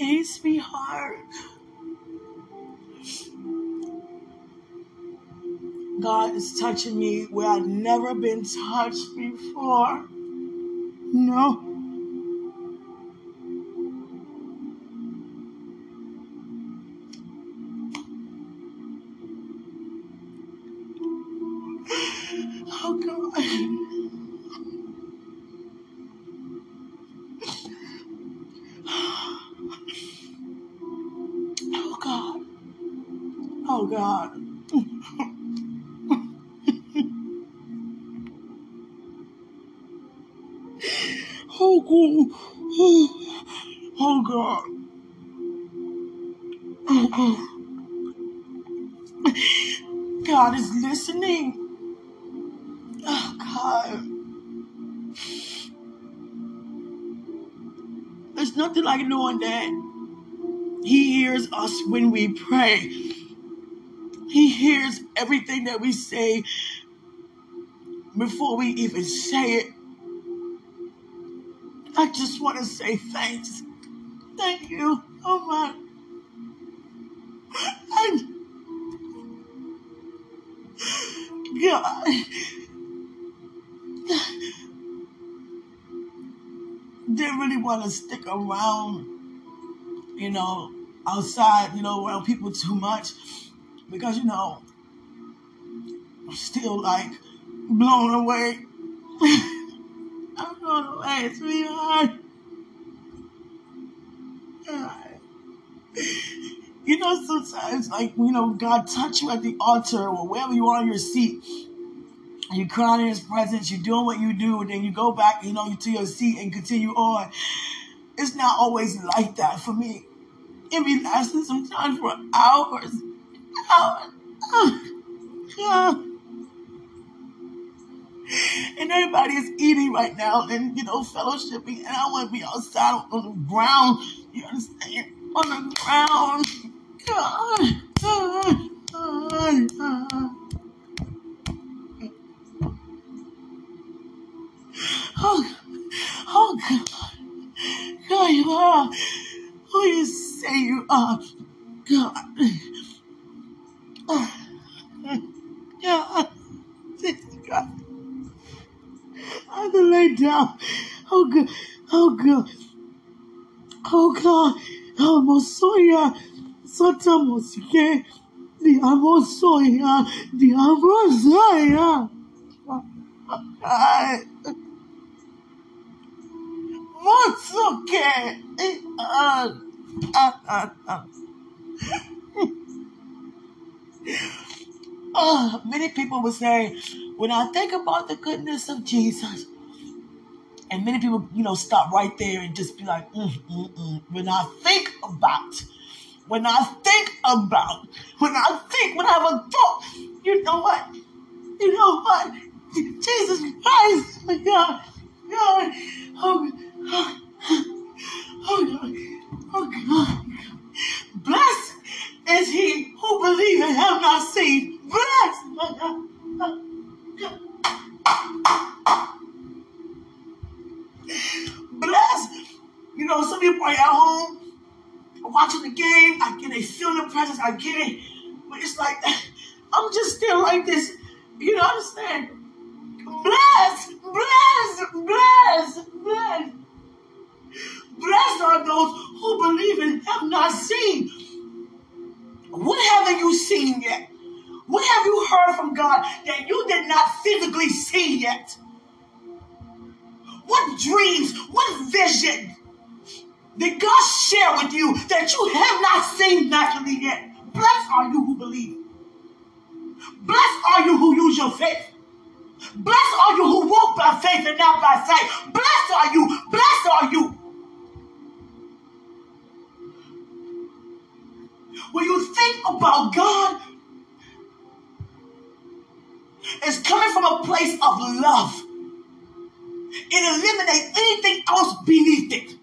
Hey, hard. God is touching me where I've never been touched before. No. When we pray. He hears everything that we say before we even say it. I just want to say thanks. Thank you. Oh my. God. Didn't really want to stick around, you know, outside, you know, around people too much. Because, you know, I'm still like blown away. I'm blown away, sweetheart. You know, sometimes, like, you know, God touch you at the altar or wherever you are on your seat. You cry in his presence, you're doing what you do, and then you go back, you know, to your seat and continue on. It's not always like that for me. It be lasting sometimes for hours. Hours. Oh, and everybody is eating right now and, you know, fellowshipping, and I want to be outside on the ground. You understand? On the ground. Oh, God. God. God. Oh, oh God. God, you are who you say you are. God. God. God. I have to lay down. Oh, God. Oh, God. Oh, God. Oh, Mosoya. Santa Mosike. Diamo Soya. Diamo Soya. Ay, Mosuke. Ah, ah, ah, ah. Oh, many people will say, when I think about the goodness of Jesus, and many people, you know, stop right there and just be like, mm, mm, mm. when I think about, when I think about, when I think, when I have a thought, you know what? You know what? Jesus Christ, my God, God, oh, oh, God, oh, God. Blessed is he who believes and have not seen. Blessed, my God. Blessed. You know, some people are at home watching the game. I get a feeling the presence. I get it. But it's like, I'm just still like this. You know, understand? Blessed, blessed, blessed, blessed. Blessed are those who believe and have not seen. What haven't you seen yet? What have you heard from God that you did not physically see yet? What dreams, what vision did God share with you that you have not seen naturally yet? Blessed are you who believe. Blessed are you who use your faith. Blessed are you who walk by faith and not by sight. Blessed are you. Blessed are you. When you think about God, it's coming from a place of love. It eliminates anything else beneath it.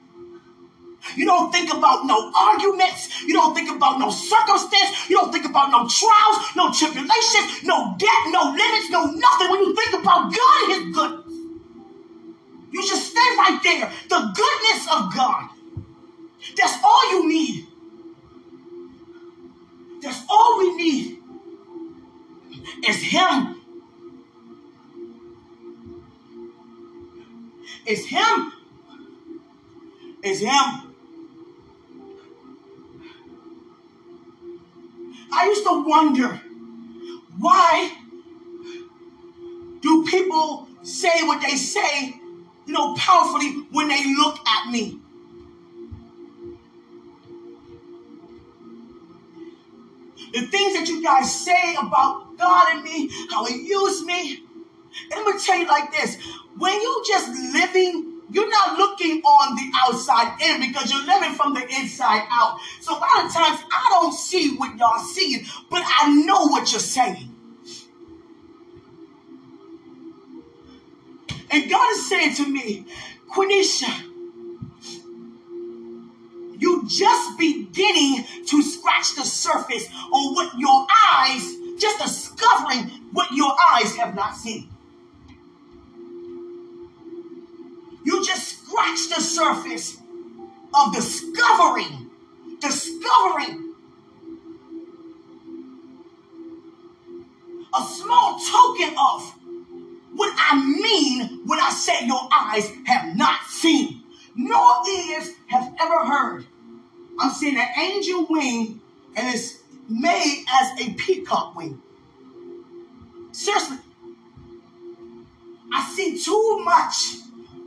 You don't think about no arguments. You don't think about no circumstance. You don't think about no trials, no tribulations, no debt, no limits, no nothing. When you think about God and His goodness, you just stay right there. The goodness of God. That's all you need. That's all we need is Him. It's Him. It's Him. I used to wonder why do people say what they say, you know, powerfully when they look at me? The things that you guys say about God and me, how He used me. And I'm gonna tell you like this: when you're just living you're not looking on the outside in because you're living from the inside out. So a lot of times I don't see what y'all seeing, but I know what you're saying. And God is saying to me, Quenisha, just beginning to scratch the surface on what your eyes, just discovering what your eyes have not seen. You just scratch the surface of discovering, discovering a small token of what I mean when I say your eyes have not seen, nor ears have ever heard. I'm seeing an angel wing, and it's made as a peacock wing. Seriously, I see too much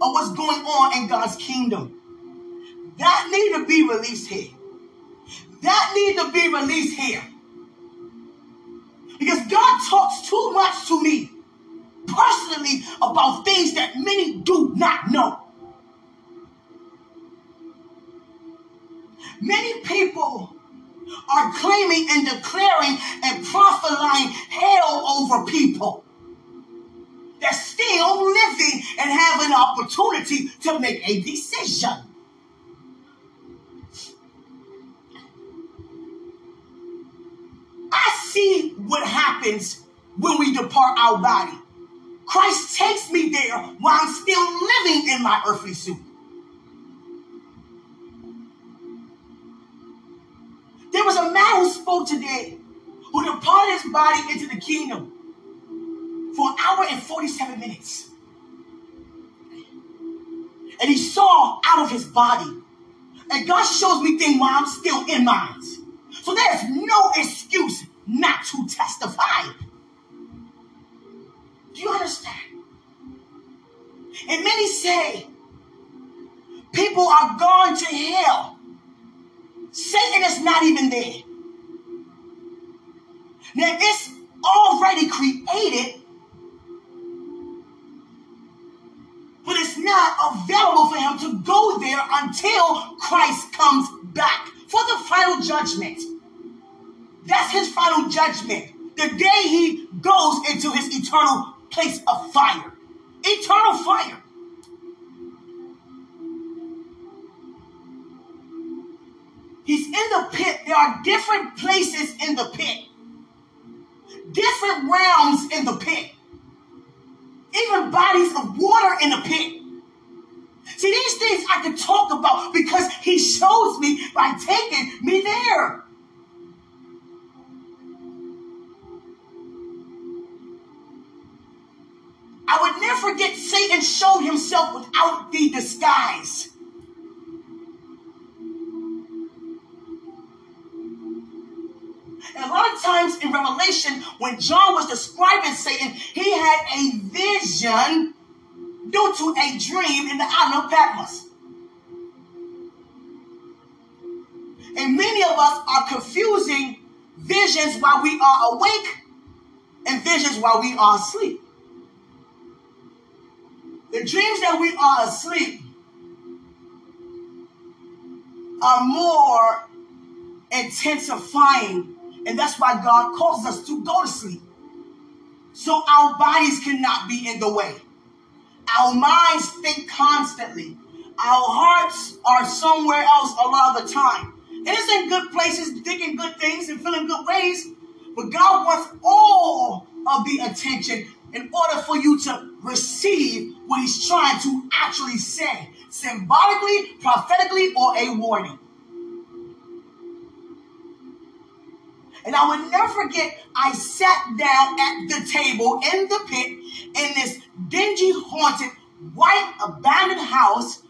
of what's going on in God's kingdom. That need to be released here. That need to be released here. Because God talks too much to me personally about things that many do not know. Many people are claiming and declaring and prophesying hell over people they're still living and have an opportunity to make a decision. I see what happens when we depart our body. Christ takes me there while I'm still living in my earthly suit. Was a man who spoke today who departed his body into the kingdom for an hour and 47 minutes. And he saw out of his body. And God shows me things while I'm still in mine. So there's no excuse not to testify. Do you understand? And many say people are gone to hell. Satan is not even there. Now it's already created but it's not available for him to go there until Christ comes back for the final judgment. That's his final judgment. The day he goes into his eternal place of fire. Eternal fire. He's in the pit. There are different places in the pit, different realms in the pit even bodies of water in the pit. See, these things I can talk about because he shows me by taking me there. I would never forget Satan showed himself without the disguise. Times in Revelation, when John was describing Satan, he had a vision due to a dream in the island of Patmos. And many of us are confusing visions while we are awake and visions while we are asleep. The dreams that we are asleep are more intensifying and that's why God calls us to go to sleep. So our bodies cannot be in the way. Our minds think constantly. Our hearts are somewhere else a lot of the time. And it's in good places, thinking good things and feeling good ways. But God wants all of the attention in order for you to receive what He's trying to actually say, symbolically, prophetically, or a warning. And I will never forget, I sat down at the table in the pit in this dingy, haunted, white, abandoned house.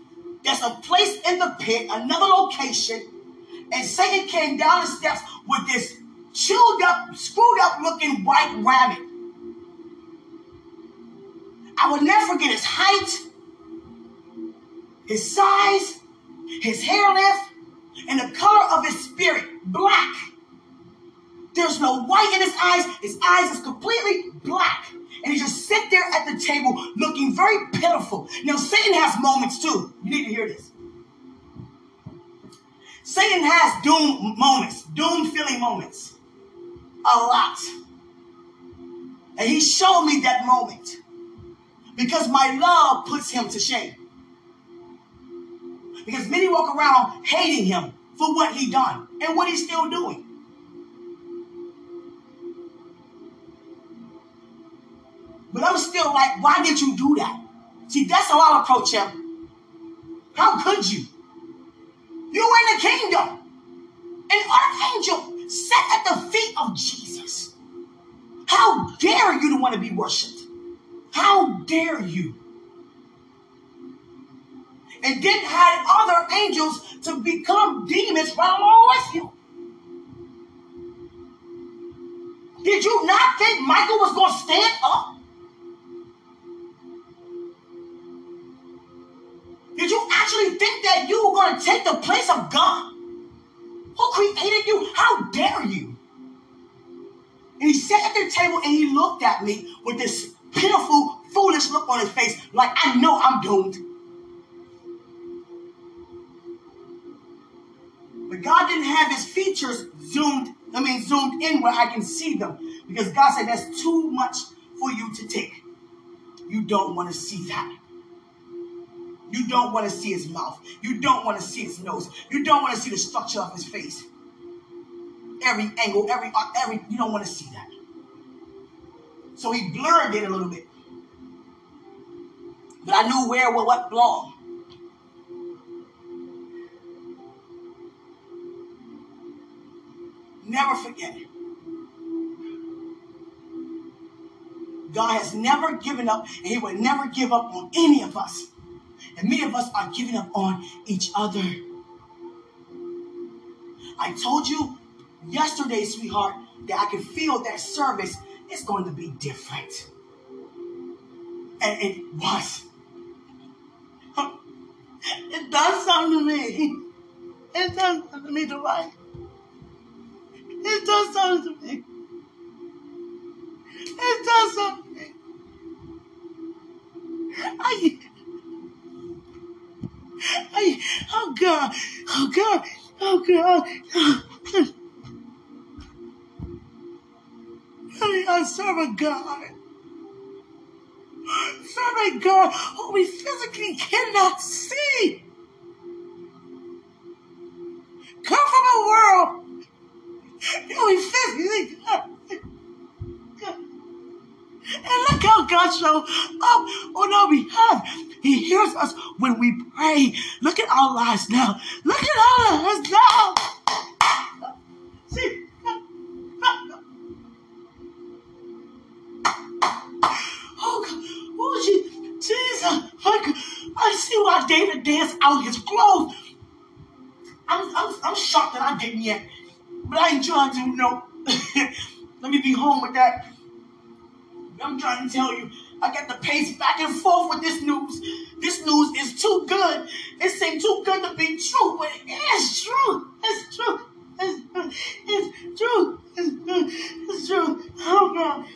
There's a place in the pit, another location. And Satan came down the steps with this chewed up, screwed up looking white rabbit. I will never forget his height, his size, his hair length, and the color of his spirit, black. There's no white in his eyes. His eyes is completely black. And he just sit there at the table looking very pitiful. Now, Satan has moments too. You need to hear this. Satan has doom moments, doom feeling moments. A lot. And he showed me that moment. Because my love puts him to shame. Because many walk around hating him for what he done and what he's still doing. But I'm still like, why did you do that? See, that's how I approach him. How could you? You were in the kingdom. An archangel sat at the feet of Jesus. How dare you to want to be worshiped? How dare you? And then had other angels to become demons right along with you. Did you not think Michael was going to stand up? Actually think that you were going to take the place of God? Who created you? How dare you? And he sat at the table and he looked at me with this pitiful, foolish look on his face, like I know I'm doomed. But God didn't have his features zoomed, I mean, zoomed in where I can see them. Because God said that's too much for you to take. You don't want to see that. You don't want to see his mouth. You don't want to see his nose. You don't want to see the structure of his face. Every angle, every uh, every you don't want to see that. So he blurred it a little bit. But I knew where what belonged. Never forget it. God has never given up, and He will never give up on any of us. And many of us are giving up on each other. I told you yesterday, sweetheart, that I can feel that service is going to be different. And it was. It does something to me. It does something to me, Dwight. It does something to me. It does something to me. I, God, oh God, oh God. Mean, I serve a God. Serve a God who we physically cannot see. Come from a world who we physically cannot and look how God showed up on our behalf. He hears us when we pray. Look at our lives now. Look at our lives now. See? Oh, God. Oh, Jesus. I see why David danced out his clothes. I'm, I'm, I'm shocked that I didn't yet. But I ain't trying to, know. Let me be home with that. I'm trying to tell you, I got to pace back and forth with this news. This news is too good. It seems too good to be true, but it is true. It's true. It's, true. it's true. It's, true. it's true. Oh God.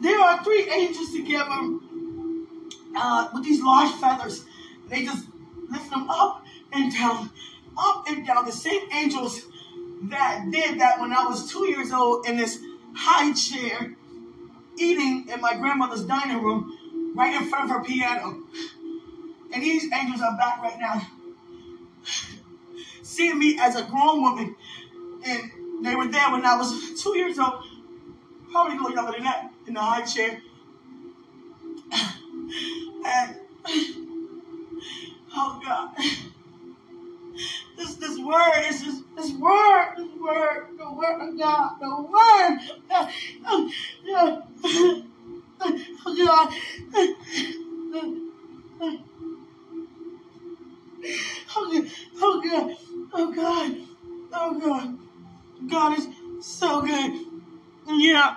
There are three angels together uh, with these large feathers. They just lift them up and down, up and down. The same angels that did that when I was two years old in this high chair eating in my grandmother's dining room right in front of her piano. And these angels are back right now, seeing me as a grown woman. And they were there when I was two years old, probably a little younger than that, in the high chair. And, oh God, this this word is just this word word, the word of God, the word. Oh, God. Oh, God. Oh, God. Oh, God. Oh, God. God is so good. Yeah.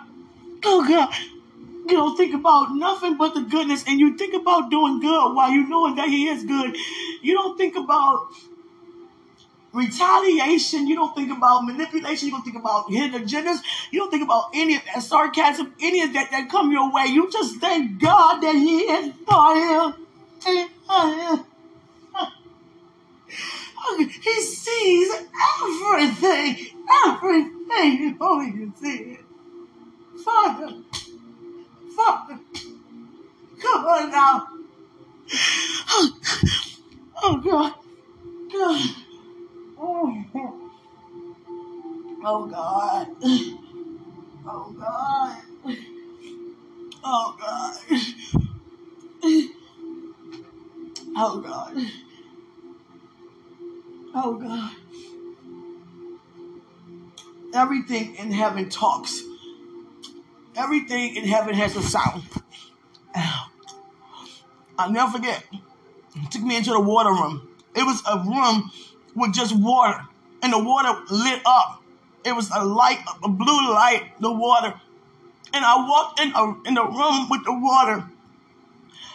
Oh, God. You don't think about nothing but the goodness, and you think about doing good while you knowing that He is good. You don't think about retaliation. You don't think about manipulation. You don't think about hidden agendas. You don't think about any of that sarcasm, any of that that come your way. You just thank God that He is for you. He sees everything, everything Oh, you see it. Father, Father, come on now. Oh, oh God, God. Oh, God. Oh God. Oh God. Oh God. Oh God. Everything in heaven talks. Everything in heaven has a sound. I'll never forget. It took me into the water room. It was a room with just water, and the water lit up. It was a light, a blue light, the water. And I walked in, a, in the room with the water,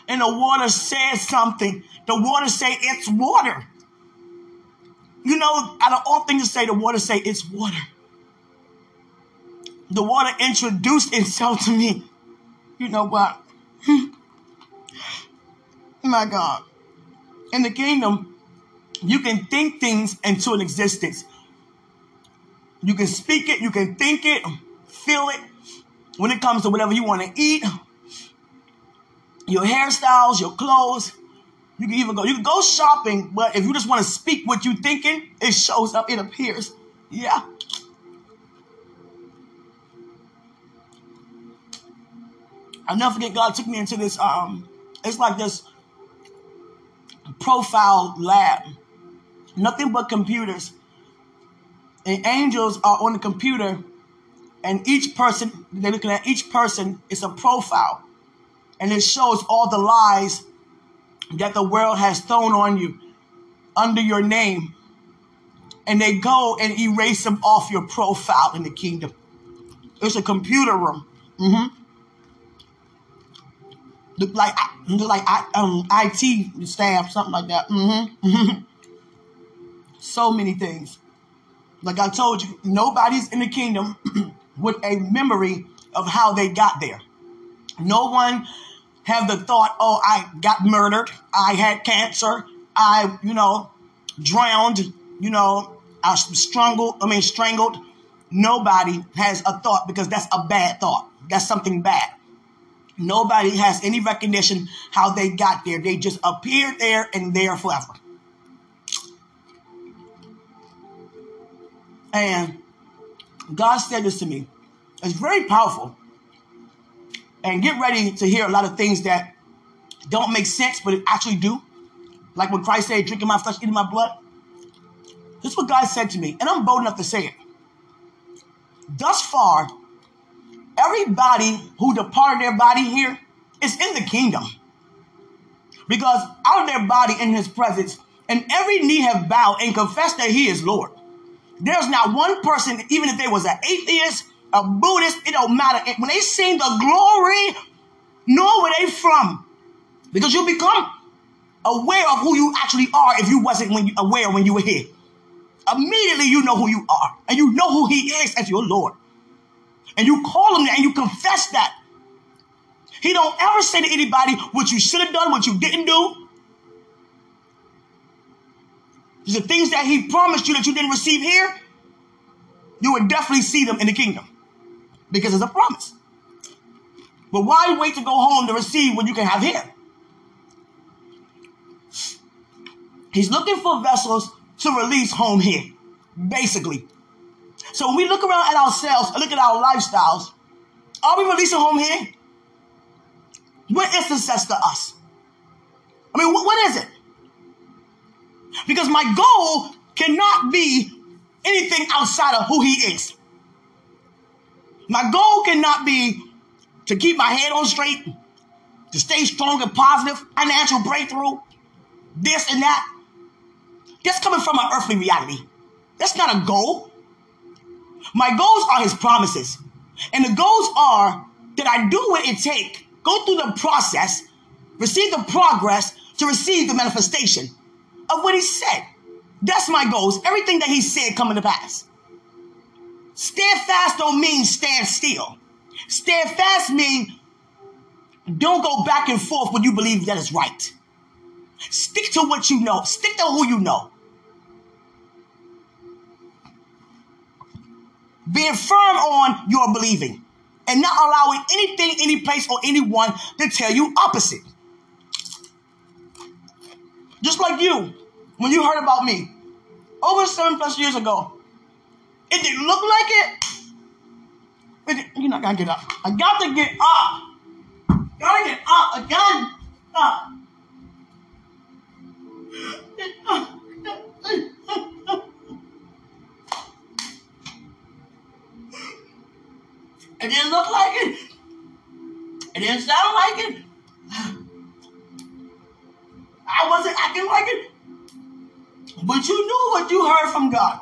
and the water said something. The water say it's water. You know, out of all things to say, the water say it's water. The water introduced itself to me. You know what? My God. In the kingdom, you can think things into an existence. You can speak it, you can think it, feel it. When it comes to whatever you want to eat, your hairstyles, your clothes, you can even go. You can go shopping, but if you just want to speak what you're thinking, it shows up. It appears. Yeah. I'll never forget. God took me into this. Um, it's like this profile lab. Nothing but computers. And angels are on the computer, and each person they're looking at each person is a profile, and it shows all the lies that the world has thrown on you under your name. And they go and erase them off your profile in the kingdom. It's a computer room. Mm-hmm. Look like look like um, IT staff, something like that. Mm-hmm. so many things. Like I told you, nobody's in the kingdom with a memory of how they got there. No one have the thought, oh, I got murdered, I had cancer, I, you know, drowned, you know, I strangled, I mean, strangled. Nobody has a thought because that's a bad thought. That's something bad. Nobody has any recognition how they got there. They just appeared there and there forever. And God said this to me. It's very powerful and get ready to hear a lot of things that don't make sense, but it actually do. Like when Christ said, drinking my flesh, eating my blood. This is what God said to me, and I'm bold enough to say it. Thus far, everybody who departed their body here is in the kingdom. Because out of their body in his presence, and every knee have bowed and confessed that he is Lord. There's not one person, even if they was an atheist, a Buddhist, it don't matter. When they seen the glory, know where they from. Because you become aware of who you actually are if you wasn't when you, aware when you were here. Immediately you know who you are. And you know who he is as your Lord. And you call him that and you confess that. He don't ever say to anybody what you should have done, what you didn't do. The things that he promised you that you didn't receive here, you would definitely see them in the kingdom because it's a promise. But why wait to go home to receive what you can have here? He's looking for vessels to release home here, basically. So when we look around at ourselves and look at our lifestyles, are we releasing home here? What is success to us? I mean, what, what is it? Because my goal cannot be anything outside of who he is. My goal cannot be to keep my head on straight, to stay strong and positive, financial breakthrough, this and that. That's coming from an earthly reality. That's not a goal. My goals are his promises. And the goals are that I do what it takes, go through the process, receive the progress to receive the manifestation of what he said. That's my goals. Everything that he said coming to pass. Steadfast don't mean stand still. Steadfast mean don't go back and forth when you believe that is right. Stick to what you know. Stick to who you know. Being firm on your believing and not allowing anything, any place, or anyone to tell you opposite. Just like you, when you heard about me over seven plus years ago, it didn't look like it. it you're not gonna get up. I got to get up. Gotta get up again. Up. It didn't look like it. It didn't sound like it. I wasn't acting like it. But you knew what you heard from God.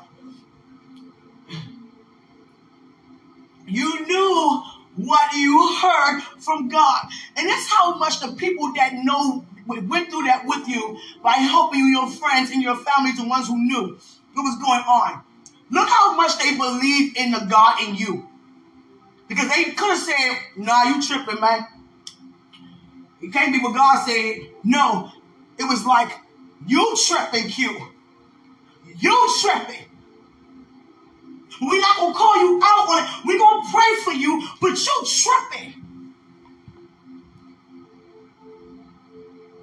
You knew what you heard from God. And that's how much the people that know went through that with you by helping you, your friends and your families, the ones who knew what was going on. Look how much they believe in the God in you. Because they could have said, nah, you tripping, man. It can't be what God said. No, it was like, you tripping, Q. You tripping. We're not gonna call you out on it. We're gonna pray for you, but you tripping.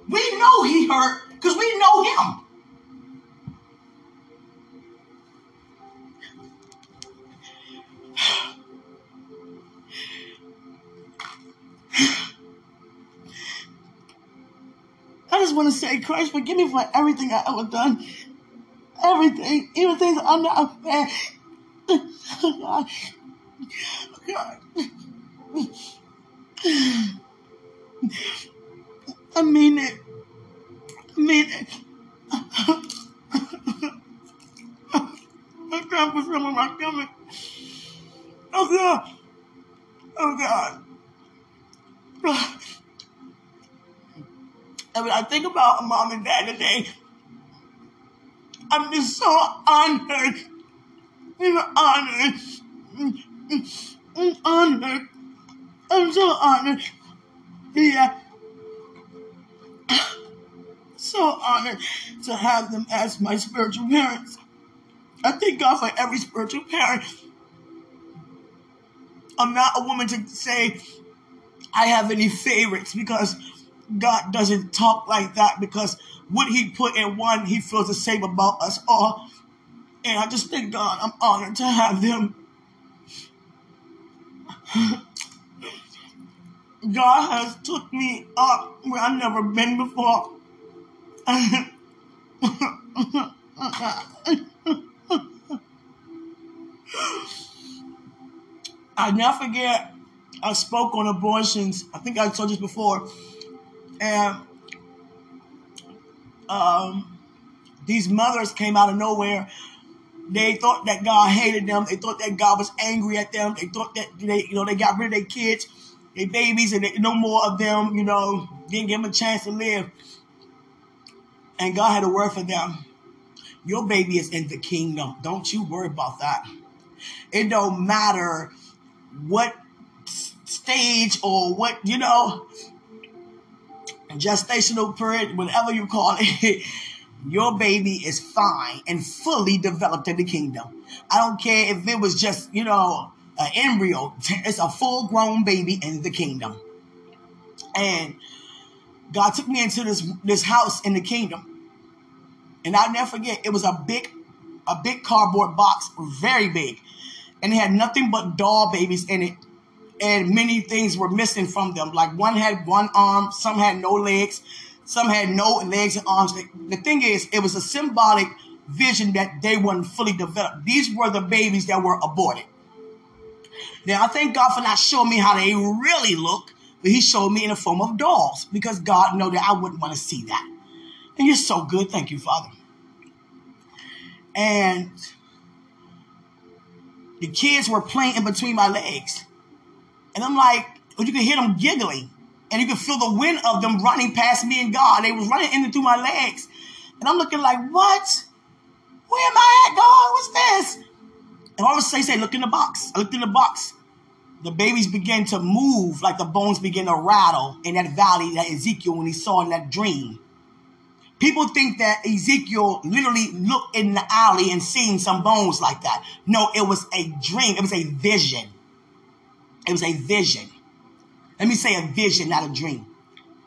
We know he hurt because we know him. I just want to say, Christ, forgive me for everything I ever done. Everything, even things I'm not bad. God. God. I mean it. I mean it. I can't put some of my stomach. Oh God. Oh God. I mean, I think about mom and dad today. I'm just so honored. I'm honored. I'm honored. I'm so honored. Yeah. So honored to have them as my spiritual parents. I thank God for every spiritual parent. I'm not a woman to say I have any favorites because God doesn't talk like that because what he put in one, he feels the same about us all. And I just thank God I'm honored to have them. God has took me up where I've never been before. I never forget I spoke on abortions. I think I told this before. And um, these mothers came out of nowhere. They thought that God hated them. They thought that God was angry at them. They thought that they, you know, they got rid of their kids, their babies, and they, no more of them. You know, didn't give them a chance to live. And God had a word for them. Your baby is in the kingdom. Don't you worry about that. It don't matter what stage or what you know gestational period, whatever you call it, your baby is fine and fully developed in the kingdom. I don't care if it was just, you know, an embryo. It's a full grown baby in the kingdom. And God took me into this, this house in the kingdom. And I'll never forget, it was a big, a big cardboard box, very big. And it had nothing but doll babies in it and many things were missing from them. Like one had one arm, some had no legs, some had no legs and arms. The thing is, it was a symbolic vision that they weren't fully developed. These were the babies that were aborted. Now I thank God for not showing me how they really look, but He showed me in the form of dolls because God know that I wouldn't want to see that. And you're so good, thank you, Father. And the kids were playing in between my legs, and I'm like, you can hear them giggling, and you can feel the wind of them running past me and God. They was running in and through my legs, and I'm looking like, what? Where am I at, God? What's this? And all of a sudden, say, look in the box. I looked in the box. The babies began to move like the bones began to rattle in that valley that Ezekiel when he saw in that dream. People think that Ezekiel literally looked in the alley and seen some bones like that. No, it was a dream. It was a vision. It was a vision. Let me say a vision, not a dream.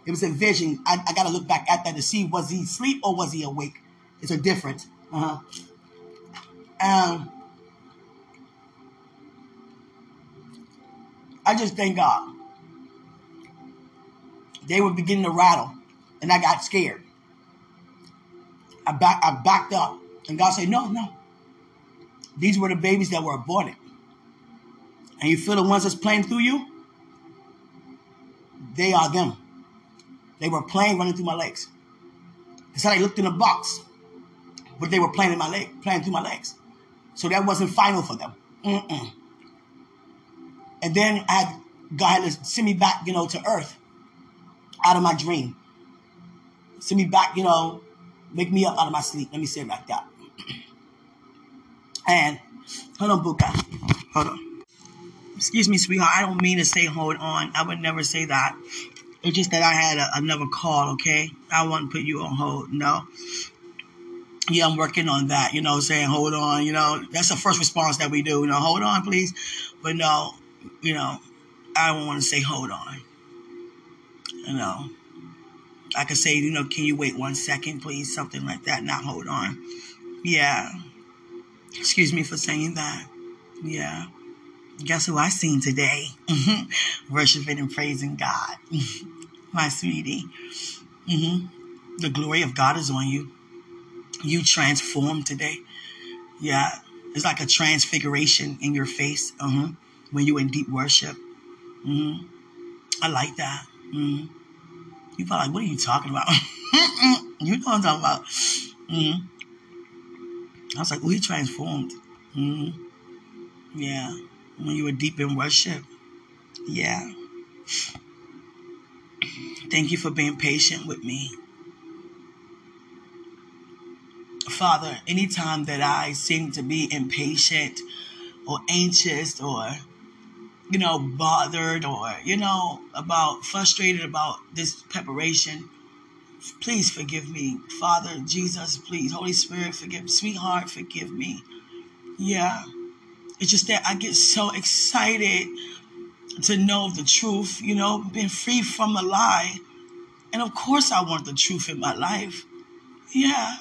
It was a vision. I, I got to look back at that to see was he asleep or was he awake? It's a difference. Uh-huh. Um, I just thank God. They were beginning to rattle, and I got scared. I back, I backed up, and God said, "No, no. These were the babies that were aborted, and you feel the ones that's playing through you. They are them. They were playing, running through my legs. That's how I looked in the box, but they were playing in my leg, playing through my legs. So that wasn't final for them. Mm-mm. And then I had, God had to send me back, you know, to earth out of my dream. Send me back, you know, make me up out of my sleep. Let me say it like that. And hold on, Buka. Hold on. Excuse me, sweetheart. I don't mean to say hold on. I would never say that. It's just that I had a, another call, okay? I wouldn't put you on hold. No. Yeah, I'm working on that, you know, saying hold on, you know. That's the first response that we do, you know, hold on, please. But no, you know, I don't want to say hold on. You know, I could say, you know, can you wait one second, please? Something like that, not hold on. Yeah. Excuse me for saying that. Yeah. Guess who I seen today? Worshiping and praising God. My sweetie. Mm-hmm. The glory of God is on you. You transformed today. Yeah. It's like a transfiguration in your face. Uh-huh when you're in deep worship. Mm-hmm. I like that. Mm-hmm. You felt like, what are you talking about? you know what I'm talking about. Mm-hmm. I was like, oh, he transformed. Mm-hmm. Yeah. When you were deep in worship. Yeah. Thank you for being patient with me. Father, anytime that I seem to be impatient or anxious or you know, bothered or, you know, about frustrated about this preparation, please forgive me. Father, Jesus, please. Holy Spirit, forgive. Me, sweetheart, forgive me. Yeah. It's just that I get so excited to know the truth, you know, being free from a lie. And of course, I want the truth in my life. Yeah.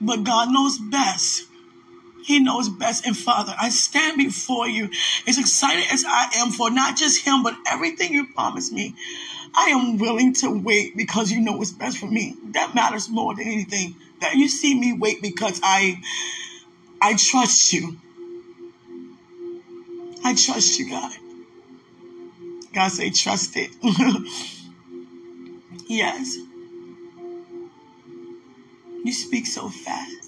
But God knows best. He knows best. And Father, I stand before you as excited as I am for not just Him, but everything you promised me. I am willing to wait because you know what's best for me. That matters more than anything. That you see me wait because I I trust you. I trust you, God. God say trust it. yes. You speak so fast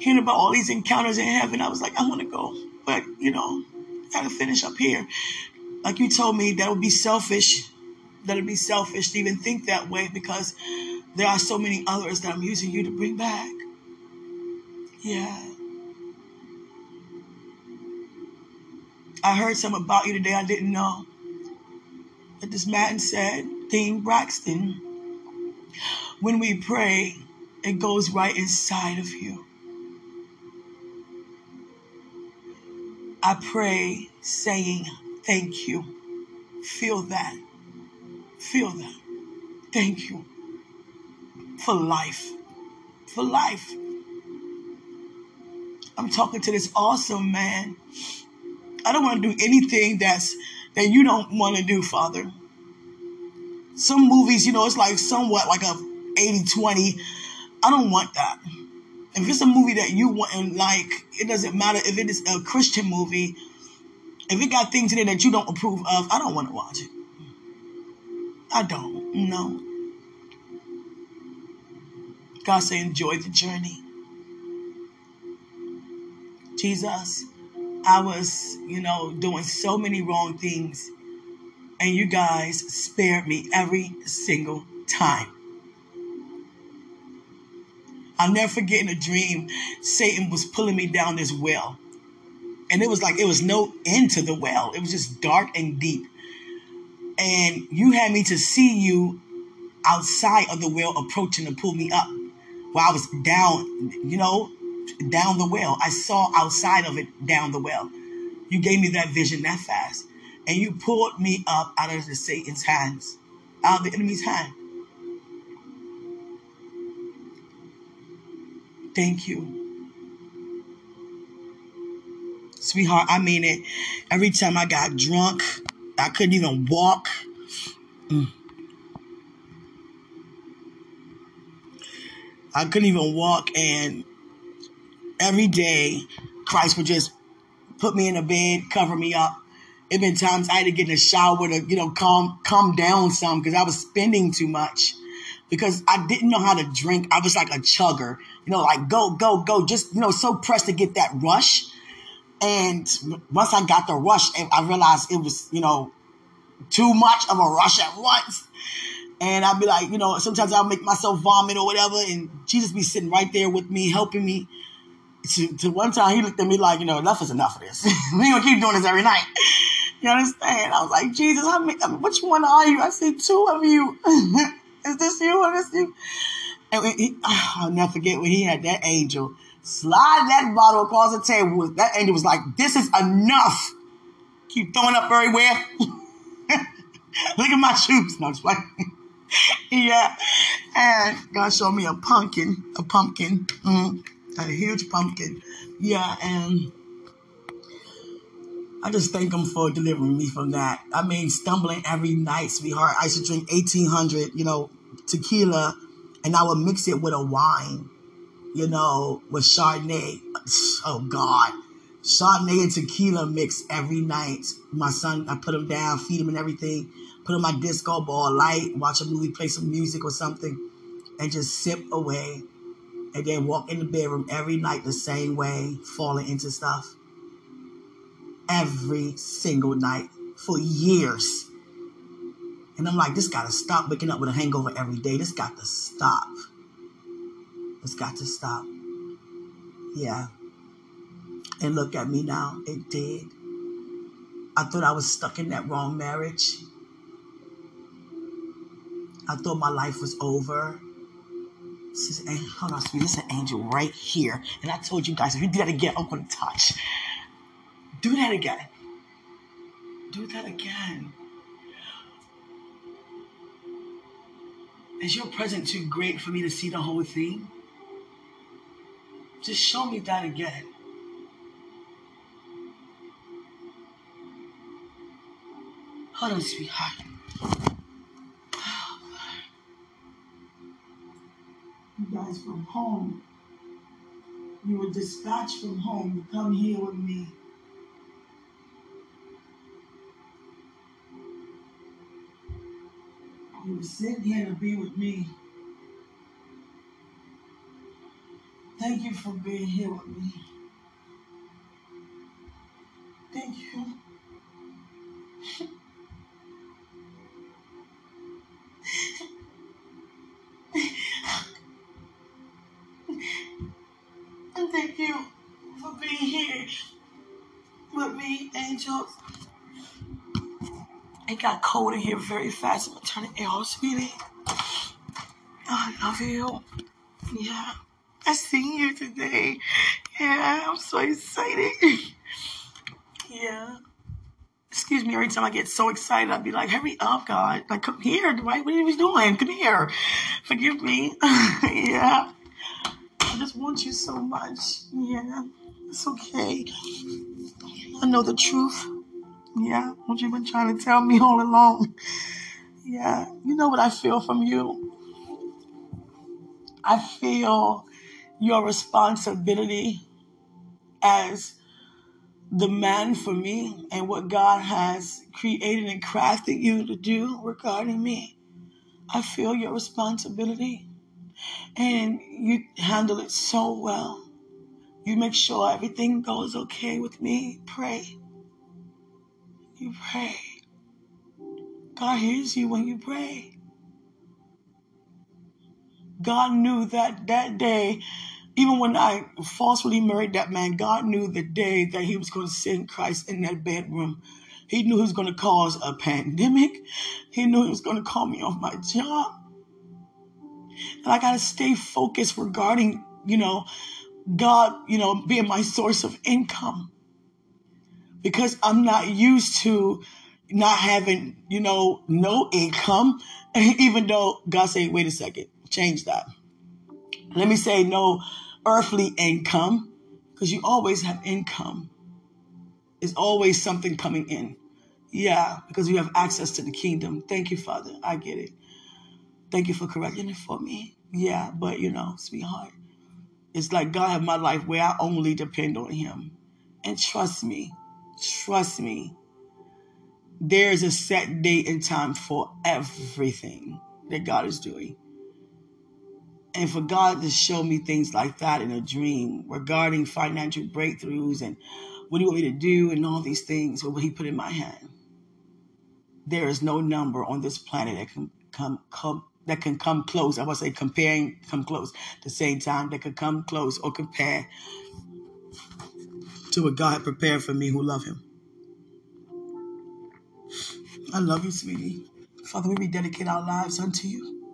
hearing about all these encounters in heaven, I was like, I want to go. But, you know, got to finish up here. Like you told me, that would be selfish. That would be selfish to even think that way because there are so many others that I'm using you to bring back. Yeah. I heard something about you today I didn't know. That this man said, Dean Braxton, when we pray, it goes right inside of you. I pray saying thank you. Feel that. Feel that. Thank you for life. For life. I'm talking to this awesome man. I don't want to do anything that's that you don't want to do, Father. Some movies, you know, it's like somewhat like a 80 20. I don't want that. If it's a movie that you want and like, it doesn't matter if it is a Christian movie. If it got things in it that you don't approve of, I don't want to watch it. I don't. No. God say, enjoy the journey. Jesus, I was, you know, doing so many wrong things, and you guys spared me every single time. I'll never forget in a dream, Satan was pulling me down this well. And it was like it was no end to the well. It was just dark and deep. And you had me to see you outside of the well approaching to pull me up. While I was down, you know, down the well. I saw outside of it down the well. You gave me that vision that fast. And you pulled me up out of the Satan's hands, out of the enemy's hand. Thank you. Sweetheart, I mean it. Every time I got drunk, I couldn't even walk. Mm. I couldn't even walk, and every day, Christ would just put me in a bed, cover me up. It been times I had to get in a shower to, you know, calm calm down some because I was spending too much. Because I didn't know how to drink. I was like a chugger, you know, like go, go, go, just, you know, so pressed to get that rush. And once I got the rush, I realized it was, you know, too much of a rush at once. And I'd be like, you know, sometimes I'll make myself vomit or whatever. And Jesus be sitting right there with me, helping me to, to one time he looked at me like, you know, enough is enough of this. we gonna keep doing this every night. You understand? I was like, Jesus, how many, I mean, which one are you? I see two of you. is this you or this you? And he, I'll never forget when he had that angel slide that bottle across the table. That angel was like, this is enough. Keep throwing up everywhere. Look at my shoes. No, just like, yeah. And God showed me a pumpkin, a pumpkin. Mm a huge pumpkin. Yeah, and I just thank him for delivering me from that. I mean, stumbling every night, sweetheart. I used to drink 1800, you know, tequila, and I would mix it with a wine, you know, with Chardonnay. Oh, God. Chardonnay and tequila mix every night. My son, I put him down, feed him and everything, put him my disco ball, light, watch a movie, play some music or something, and just sip away and then walk in the bedroom every night the same way, falling into stuff. Every single night for years. And I'm like, this gotta stop waking up with a hangover every day. This got to stop. It's got to stop. Yeah. And look at me now. It did. I thought I was stuck in that wrong marriage. I thought my life was over. This is hold on, sweetie. This is an angel right here. And I told you guys, if you do that again, I'm gonna touch. Do that again. Do that again. Is your present too great for me to see the whole thing? Just show me that again. Hold on, sweetheart. Guys from home. You were dispatched from home to come here with me. You were sent here to be with me. Thank you for being here with me. It in here very fast. I'm gonna turn air off, sweetie. I love you. Yeah. I seen you today. Yeah, I'm so excited. yeah. Excuse me, every time I get so excited, I'd be like, hurry up, God. Like, come here, right? What are you doing? Come here. Forgive me. yeah. I just want you so much. Yeah. It's okay. I know the truth. Yeah, what you've been trying to tell me all along. Yeah, you know what I feel from you. I feel your responsibility as the man for me and what God has created and crafted you to do regarding me. I feel your responsibility and you handle it so well. You make sure everything goes okay with me. Pray. You pray. God hears you when you pray. God knew that that day, even when I falsely married that man, God knew the day that he was going to send Christ in that bedroom. He knew he was going to cause a pandemic. He knew he was going to call me off my job. And I got to stay focused regarding, you know, God, you know, being my source of income. Because I'm not used to not having, you know, no income, even though God said, wait a second, change that. Let me say no earthly income, because you always have income. There's always something coming in. Yeah, because you have access to the kingdom. Thank you, Father. I get it. Thank you for correcting it for me. Yeah, but you know, sweetheart, it's like God have my life where I only depend on Him. And trust me, trust me, there's a set date and time for everything that God is doing. And for God to show me things like that in a dream regarding financial breakthroughs and what do you want me to do and all these things, what He put in my hand. There is no number on this planet that can come, come that can come close. I would say comparing, come close. At the same time, that could come close or compare to what God prepared for me who love Him. I love you, sweetie. Father, we rededicate our lives unto you.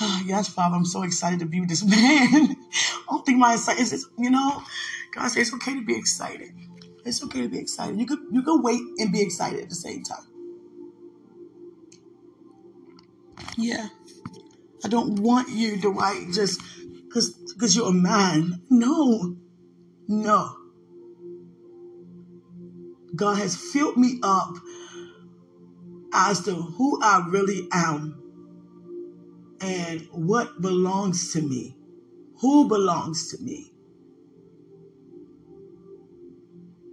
yes, Father, I'm so excited to be with this man. I don't think my excitement is, you know, God says it's okay to be excited. It's okay to be excited. You could you could wait and be excited at the same time. Yeah. I don't want you to write just because because you're a man. No. No. God has filled me up as to who I really am and what belongs to me. Who belongs to me.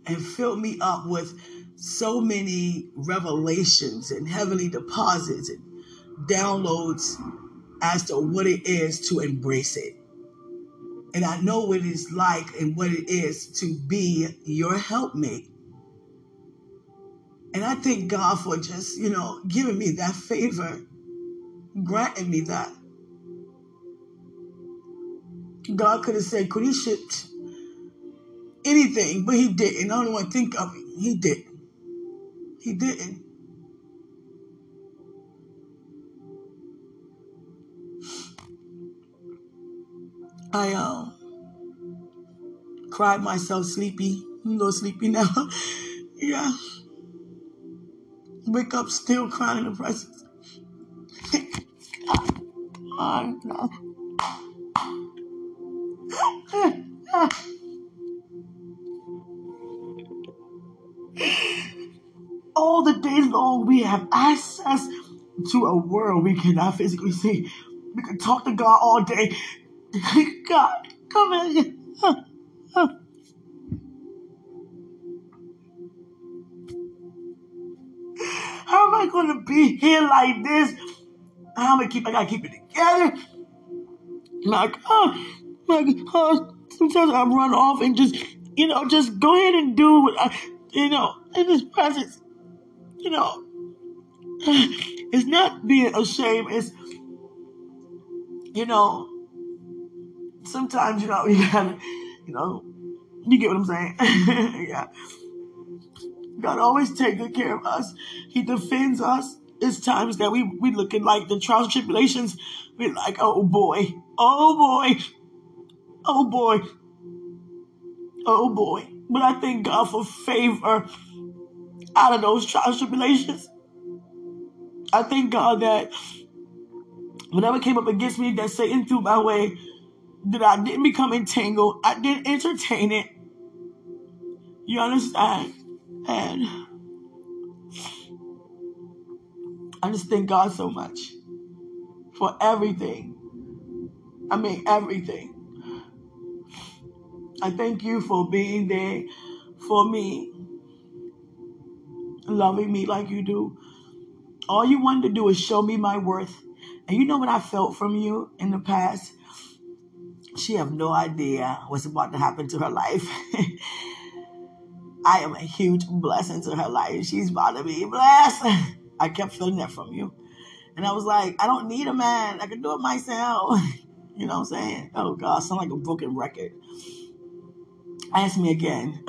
And filled me up with so many revelations and heavenly deposits and downloads as to what it is to embrace it. And I know what it is like and what it is to be your helpmate. And I thank God for just, you know, giving me that favor, granting me that. God could have said, could he shipped anything, but he didn't. I don't want to think of it. He didn't. He didn't. I um cried myself sleepy. I'm a little sleepy now. yeah. Wake up still crying in the presence. I know. All the day long, we have access to a world we cannot physically see. We can talk to God all day. God, come in. How am I to be here like this? I'm gonna keep? I gotta keep it together. My God, my God. Sometimes I run off and just, you know, just go ahead and do what I, you know, in this presence. You know, it's not being ashamed. It's, you know, sometimes you know you gotta, you know, you get what I'm saying? yeah. God always take good care of us. He defends us. It's times that we we looking like the trials and tribulations. We're like, oh boy, oh boy, oh boy, oh boy. But I thank God for favor out of those trials and tribulations. I thank God that whatever came up against me that Satan threw my way, that I didn't become entangled. I didn't entertain it. You understand? And I just thank God so much. for everything. I mean, everything. I thank you for being there for me, loving me like you do. All you wanted to do is show me my worth. And you know what I felt from you in the past? She have no idea what's about to happen to her life. I am a huge blessing to her life. She's about to be blessed. I kept feeling that from you. And I was like, I don't need a man. I can do it myself. You know what I'm saying? Oh God, sound like a broken record. Ask me again.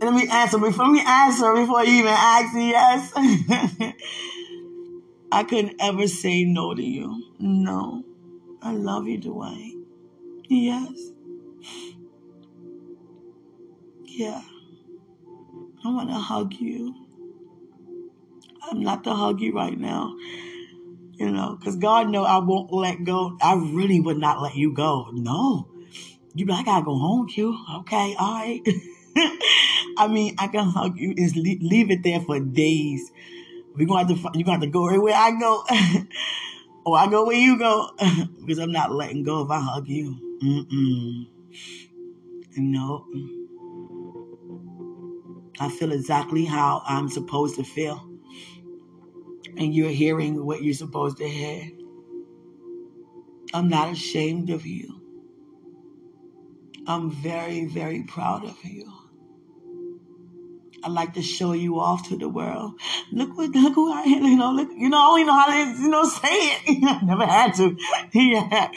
Let me answer before me answer before you even ask me yes. I couldn't ever say no to you. No. I love you, Dwayne. Yes. Yeah. I want to hug you. I'm not to hug you right now. You know, because God know I won't let go. I really would not let you go. No. You I gotta go home, Q. Okay, all right. I mean, I can hug you. and leave, it there for days. We gonna have to. You gonna have to go everywhere I go, or I go where you go, because I'm not letting go if I hug you. Mm-mm. No. I feel exactly how I'm supposed to feel and you're hearing what you're supposed to hear. I'm not ashamed of you. I'm very, very proud of you. I like to show you off to the world. Look what look who I am. You know, look, you know, I only know how to, you know, say it. Never had to. yeah.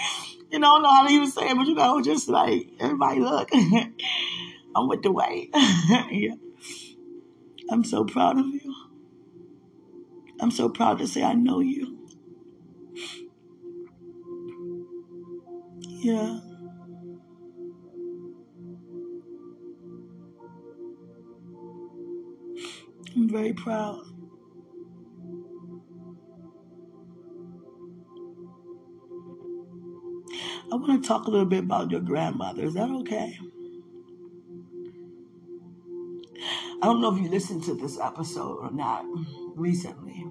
You know, I don't know how to even say it, but you know, just like everybody look. I'm with the way. yeah. I'm so proud of you. I'm so proud to say I know you. Yeah. I'm very proud. I want to talk a little bit about your grandmother. Is that okay? I don't know if you listened to this episode or not recently.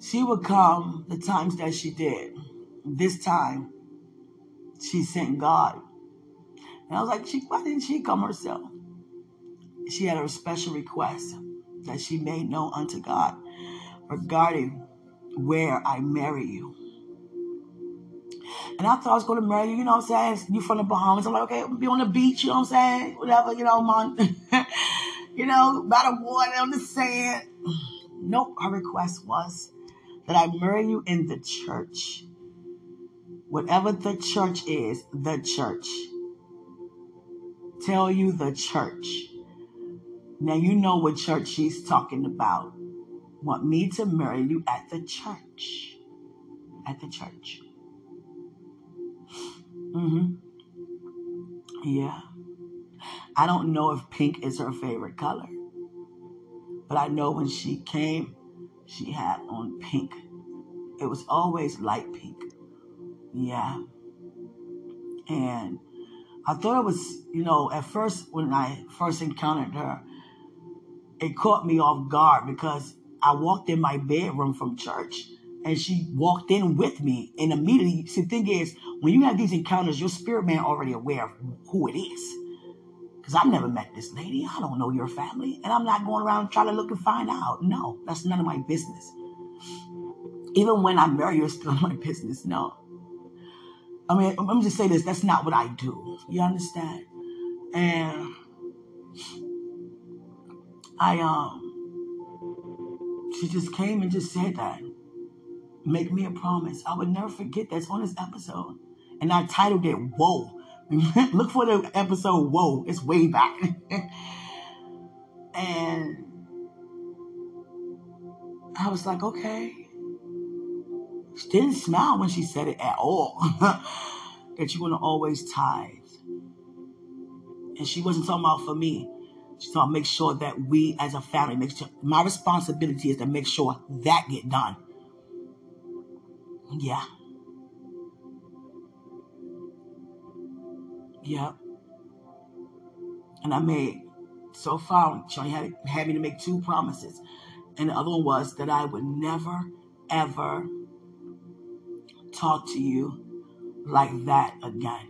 She would come the times that she did. This time, she sent God. And I was like, she, why didn't she come herself? She had a special request that she made known unto God regarding where I marry you. And I thought I was going to marry you, you know what I'm saying? You from the Bahamas. I'm like, okay, be on the beach, you know what I'm saying? Whatever, you know, man. you know, by the water, on the sand. Nope, her request was that I marry you in the church. Whatever the church is, the church. Tell you the church. Now you know what church she's talking about. Want me to marry you at the church. At the church. Mm-hmm. Yeah. I don't know if pink is her favorite color. But I know when she came, she had on pink. It was always light pink. Yeah. And I thought it was, you know, at first when I first encountered her, it caught me off guard because I walked in my bedroom from church and she walked in with me. And immediately, see, the thing is, when you have these encounters, your spirit man already aware of who it is. Because I've never met this lady. I don't know your family. And I'm not going around trying to look and find out. No, that's none of my business. Even when I marry you, it's still my business. No. I mean, let me just say this. That's not what I do. You understand? And I, um, she just came and just said that. Make me a promise. I would never forget that's on this episode. And I titled it Whoa. Look for the episode Whoa. It's way back. and I was like, okay. She didn't smile when she said it at all. that you're to always tithe. And she wasn't talking about for me. She's talking make sure that we as a family make sure my responsibility is to make sure that get done. Yeah. Yep. And I made so far only had, had me to make two promises. And the other one was that I would never, ever talk to you like that again.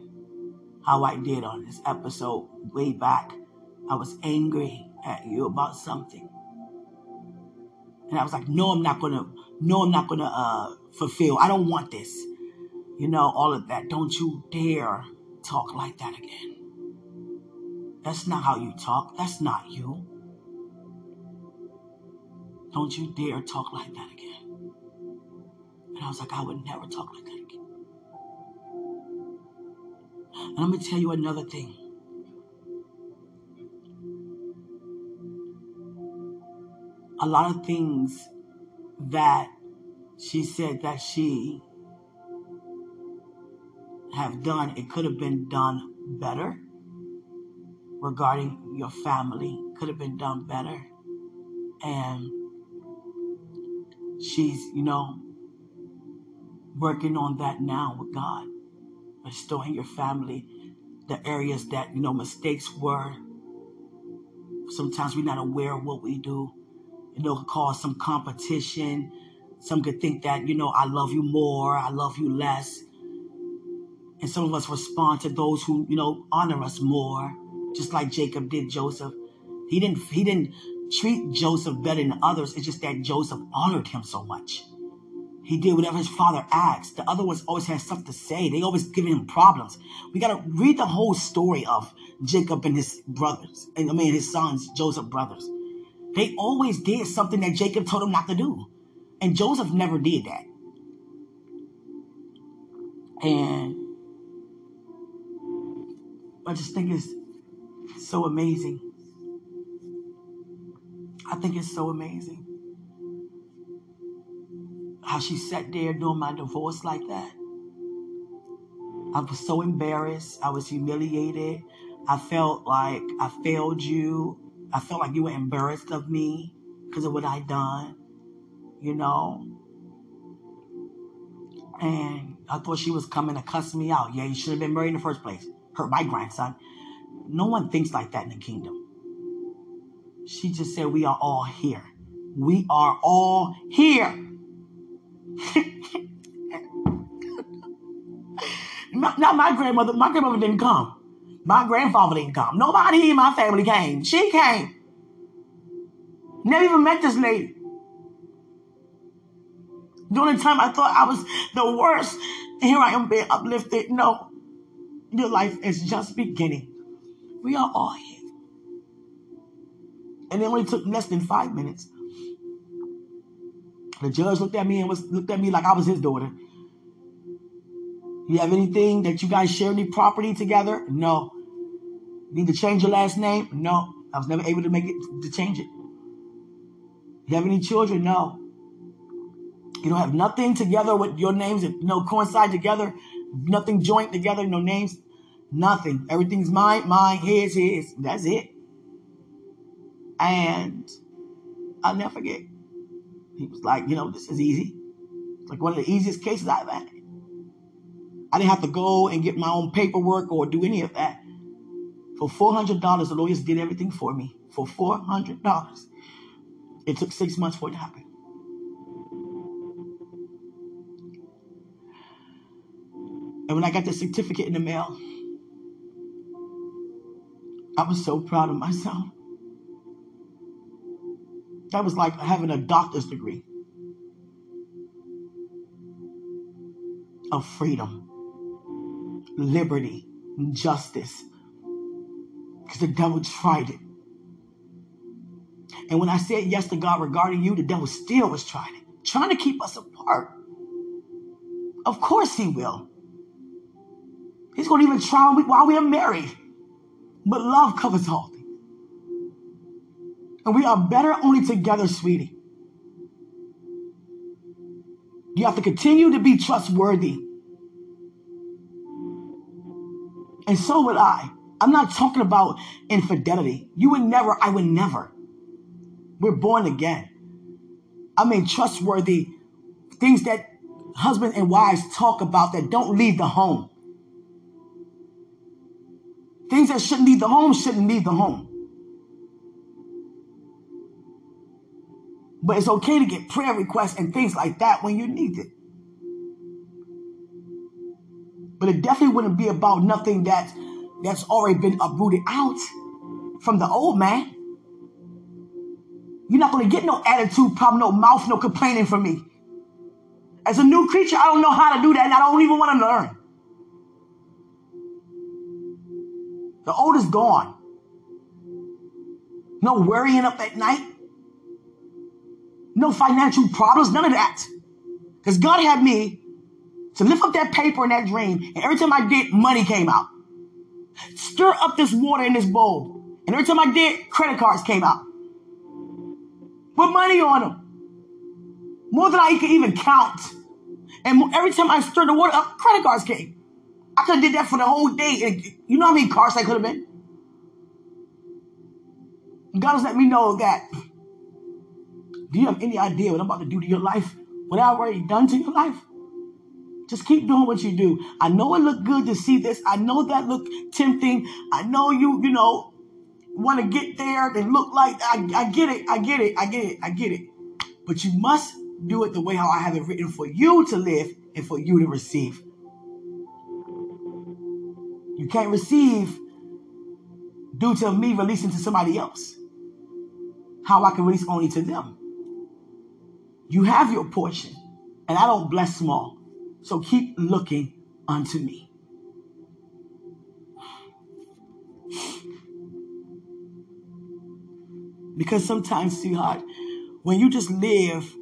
How I did on this episode way back. I was angry at you about something. And I was like, no, I'm not gonna, no, I'm not gonna uh, fulfill. I don't want this. You know, all of that. Don't you dare talk like that again. That's not how you talk. That's not you. Don't you dare talk like that again. And I was like, I would never talk like that again. And I'm going to tell you another thing. A lot of things that she said that she have done, it could have been done better regarding your family, could have been done better. And she's, you know, working on that now with God, restoring your family, the areas that, you know, mistakes were. Sometimes we're not aware of what we do. You know, cause some competition. Some could think that, you know, I love you more, I love you less. And some of us respond to those who, you know, honor us more, just like Jacob did Joseph. He didn't he didn't treat Joseph better than others. It's just that Joseph honored him so much. He did whatever his father asked. The other ones always had stuff to say. They always giving him problems. We gotta read the whole story of Jacob and his brothers, and I mean his sons, Joseph brothers. They always did something that Jacob told them not to do. And Joseph never did that. And I just think it's so amazing. I think it's so amazing how she sat there during my divorce like that. I was so embarrassed. I was humiliated. I felt like I failed you. I felt like you were embarrassed of me because of what I'd done, you know. And I thought she was coming to cuss me out. Yeah, you should have been married in the first place. Hurt my grandson. No one thinks like that in the kingdom. She just said, We are all here. We are all here. Not my grandmother. My grandmother didn't come. My grandfather didn't come. Nobody in my family came. She came. Never even met this lady. During the time I thought I was the worst, here I am being uplifted. No, your life is just beginning. We are all here. And it only took less than five minutes. The judge looked at me and was looked at me like I was his daughter. You have anything that you guys share any property together? No. Need to change your last name? No. I was never able to make it to change it. You have any children? No. You don't have nothing together with your names that you know coincide together, nothing joint together, no names, nothing. Everything's mine, mine, his, his. That's it. And I'll never forget. He was like, you know, this is easy. It's like one of the easiest cases I've had. I didn't have to go and get my own paperwork or do any of that. For $400, the lawyers did everything for me. For $400. It took six months for it to happen. And when I got the certificate in the mail, I was so proud of myself. That was like having a doctor's degree of freedom, liberty, and justice. Because the devil tried it. And when I said yes to God regarding you, the devil still was trying it, trying to keep us apart. Of course he will. He's going to even try while we are married. But love covers all things. And we are better only together, sweetie. You have to continue to be trustworthy. And so would I. I'm not talking about infidelity. You would never, I would never. We're born again. I mean, trustworthy things that husband and wives talk about that don't leave the home. Things that shouldn't leave the home shouldn't leave the home. But it's okay to get prayer requests and things like that when you need it. But it definitely wouldn't be about nothing that that's already been uprooted out from the old man. You're not going to get no attitude problem, no mouth, no complaining from me. As a new creature, I don't know how to do that, and I don't even want to learn. The old is gone. No worrying up at night. No financial problems, none of that. Because God had me to lift up that paper in that dream, and every time I did, money came out. Stir up this water in this bowl, and every time I did, credit cards came out. Put money on them. More than I could even count. And every time I stirred the water up, credit cards came. I could have did that for the whole day. You know how many cars I could have been? God has let me know that. Do you have any idea what I'm about to do to your life? What I've already done to your life? Just keep doing what you do. I know it looked good to see this. I know that looked tempting. I know you, you know, want to get there and look like I, I get it. I get it. I get it. I get it. But you must do it the way how I have it written for you to live and for you to receive. You can't receive due to me releasing to somebody else. How I can release only to them. You have your portion, and I don't bless small. So keep looking unto me. Because sometimes, sweetheart, when you just live,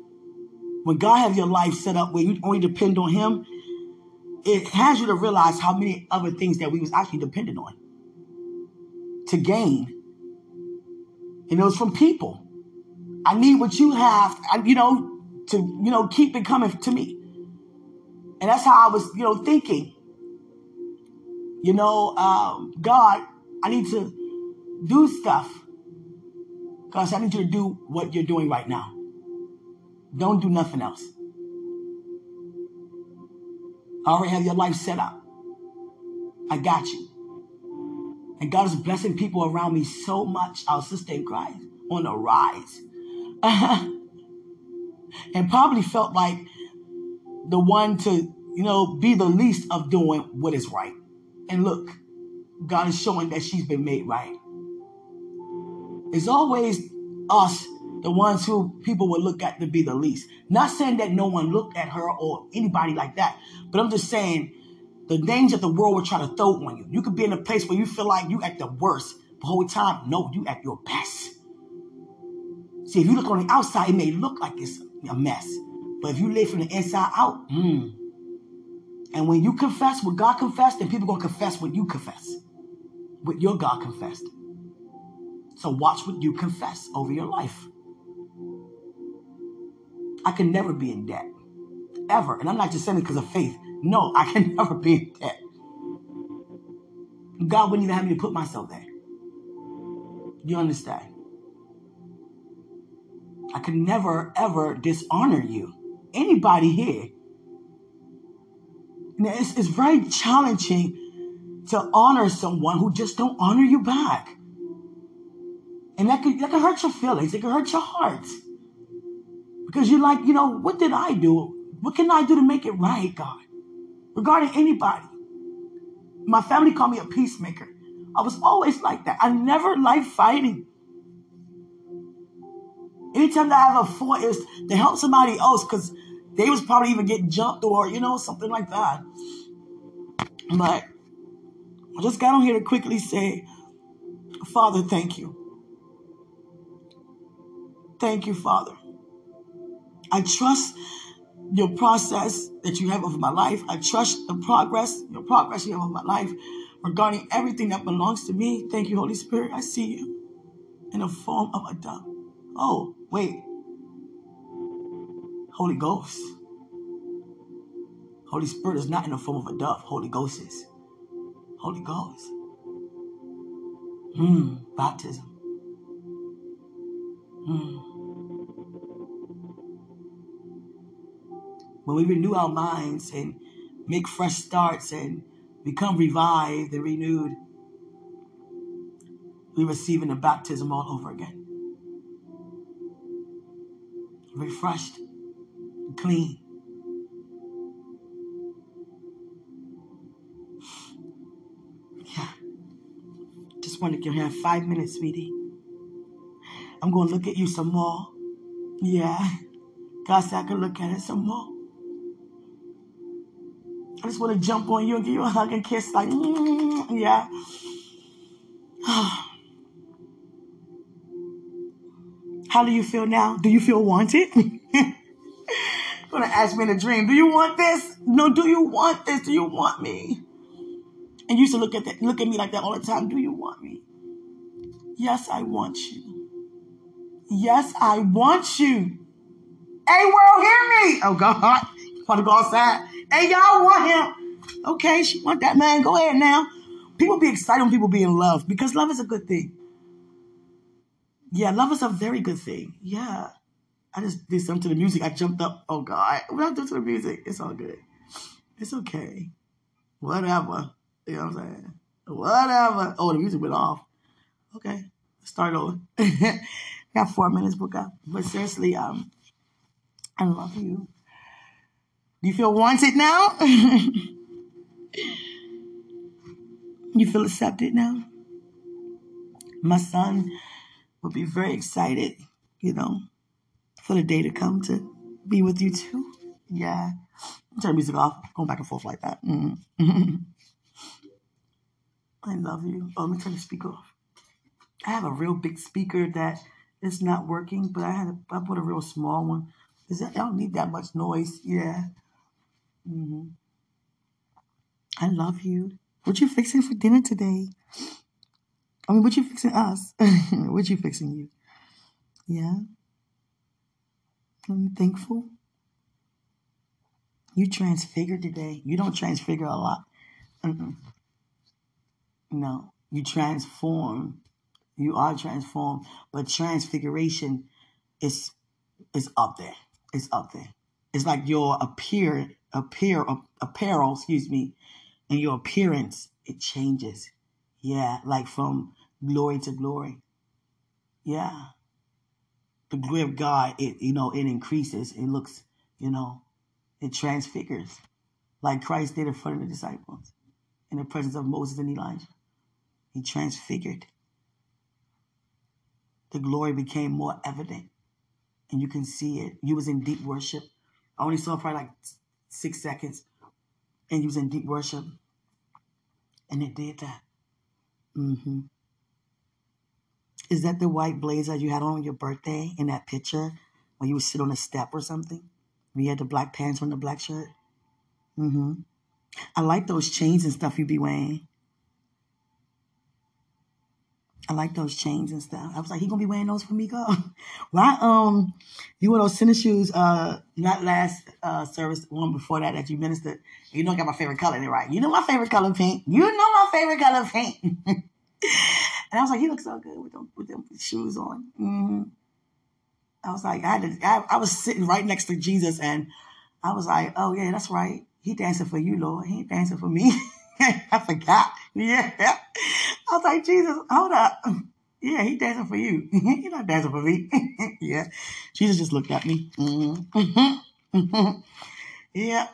when God has your life set up where you only depend on Him, it has you to realize how many other things that we was actually dependent on to gain. And it was from people. I need what you have, you know, to, you know, keep it coming to me. And that's how I was, you know, thinking. You know, um, God, I need to do stuff. God, I need you to do what you're doing right now. Don't do nothing else. I already have your life set up. I got you. And God is blessing people around me so much. Our sister in Christ on the rise. and probably felt like the one to, you know, be the least of doing what is right. And look, God is showing that she's been made right. It's always us, the ones who people will look at to be the least. Not saying that no one looked at her or anybody like that, but I'm just saying the names that the world will try to throw on you. You could be in a place where you feel like you at the worst the whole time. No, you at your best. See, if you look on the outside, it may look like it's a mess. But if you live from the inside out, mm, and when you confess what God confessed, then people going to confess what you confess, what your God confessed. So watch what you confess over your life. I can never be in debt, ever. And I'm not just saying it because of faith. No, I can never be in debt. God wouldn't even have me to put myself there. You understand? I could never, ever dishonor you. Anybody here. Now, it's, it's very challenging to honor someone who just don't honor you back. And that could, that could hurt your feelings. It could hurt your heart. Because you're like, you know, what did I do? What can I do to make it right, God? Regarding anybody. My family called me a peacemaker. I was always like that. I never liked fighting. Anytime that I have a fight is to help somebody else because they was probably even getting jumped or, you know, something like that. But I just got on here to quickly say, Father, thank you. Thank you, Father. I trust your process that you have over my life. I trust the progress, your progress you have over my life regarding everything that belongs to me. Thank you, Holy Spirit. I see you in the form of a dove. Oh, wait. Holy Ghost. Holy Spirit is not in the form of a dove. Holy Ghost is. Holy Ghost. Hmm, baptism. Hmm. When we renew our minds and make fresh starts and become revived and renewed, we receive in the baptism all over again. refreshed, clean. Yeah. Just want to give her five minutes, sweetie. I'm going to look at you some more. Yeah. God said I can look at it some more. I just want to jump on you and give you a hug and kiss, like, mm, yeah. How do you feel now? Do you feel wanted? gonna ask me in a dream, do you want this? No, do you want this? Do you want me? And you used to look at that, look at me like that all the time. Do you want me? Yes, I want you. Yes, I want you. Hey, world, hear me. Oh God, want to go outside? Hey, y'all want him? Okay, she want that man. Go ahead now. People be excited when people be in love because love is a good thing. Yeah, love is a very good thing. Yeah. I just did something to the music. I jumped up. Oh God. What I do to the music? It's all good. It's okay. Whatever. You know what I'm saying? Whatever. Oh, the music went off. Okay. Start over. got four minutes book up. But seriously, um, I love you. Do you feel wanted now? you feel accepted now? My son will be very excited, you know, for the day to come to be with you too. Yeah. Turn music off. Going back and forth like that. Mm-hmm. I love you. Oh, let me turn the speaker off. I have a real big speaker that is not working, but I had a, I put a real small one. That, I don't need that much noise. Yeah. Mm-hmm. I love you. What you fixing for dinner today? I mean, what you fixing us? what you fixing you? Yeah. I'm thankful. You transfigured today. You don't transfigure a lot. Mm-mm. No, you transform. You are transformed, but transfiguration is is up there. It's up there. It's like your appear appear apparel, excuse me, and your appearance it changes. Yeah, like from glory to glory. Yeah. The glory of God, it you know, it increases. It looks, you know, it transfigures. Like Christ did in front of the disciples in the presence of Moses and Elijah. He transfigured. The glory became more evident. And you can see it. You was in deep worship. I only saw probably like six seconds. And you was in deep worship. And it did that. Mm-hmm. Is that the white blazer you had on your birthday in that picture when you would sit on a step or something? When you had the black pants on the black shirt? Mm-hmm. I like those chains and stuff you be wearing. I like those chains and stuff. I was like, he gonna be wearing those for me, girl. Why um you wear those tennis shoes uh not last uh service one before that that you ministered. You know I got my favorite color in it, right? You know my favorite color pink. You know my favorite color pink. and I was like, he looks so good with them with them shoes on. Mm-hmm. I was like, I had to I, I was sitting right next to Jesus and I was like, oh yeah, that's right. He dancing for you, Lord. He ain't dancing for me. I forgot. Yeah. I was like, Jesus, hold up. Yeah, he dancing for you. He's not dancing for me. yeah. Jesus just looked at me. Mm-hmm. Mm-hmm. yeah.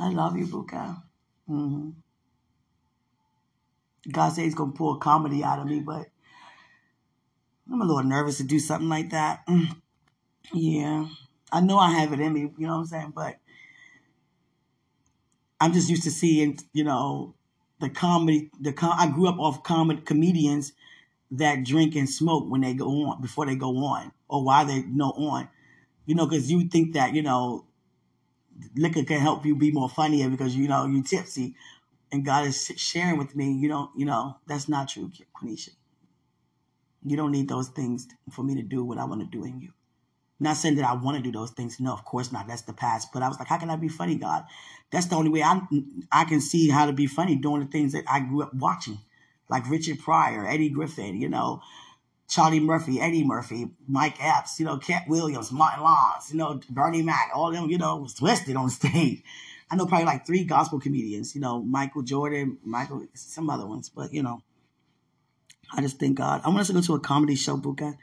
I love you, Buka. Mm-hmm. God said he's going to pull a comedy out of me, but I'm a little nervous to do something like that. Mm. Yeah. I know I have it in me, you know what I'm saying? But I'm just used to seeing, you know, the comedy. The com- I grew up off comedy comedians that drink and smoke when they go on before they go on or while they you know on, you know, because you think that you know liquor can help you be more funnier because you know you're tipsy, and God is sharing with me. You don't, you know, that's not true, Quenisha. You don't need those things for me to do what I want to do in you. Not saying that I want to do those things. No, of course not. That's the past. But I was like, how can I be funny, God? That's the only way I I can see how to be funny doing the things that I grew up watching, like Richard Pryor, Eddie Griffin, you know, Charlie Murphy, Eddie Murphy, Mike Epps, you know, Katt Williams, Martin Lawrence, you know, Bernie Mac, all them, you know, was twisted on stage. I know probably like three gospel comedians, you know, Michael Jordan, Michael, some other ones, but you know, I just thank God. I want us to go to a comedy show, Buka.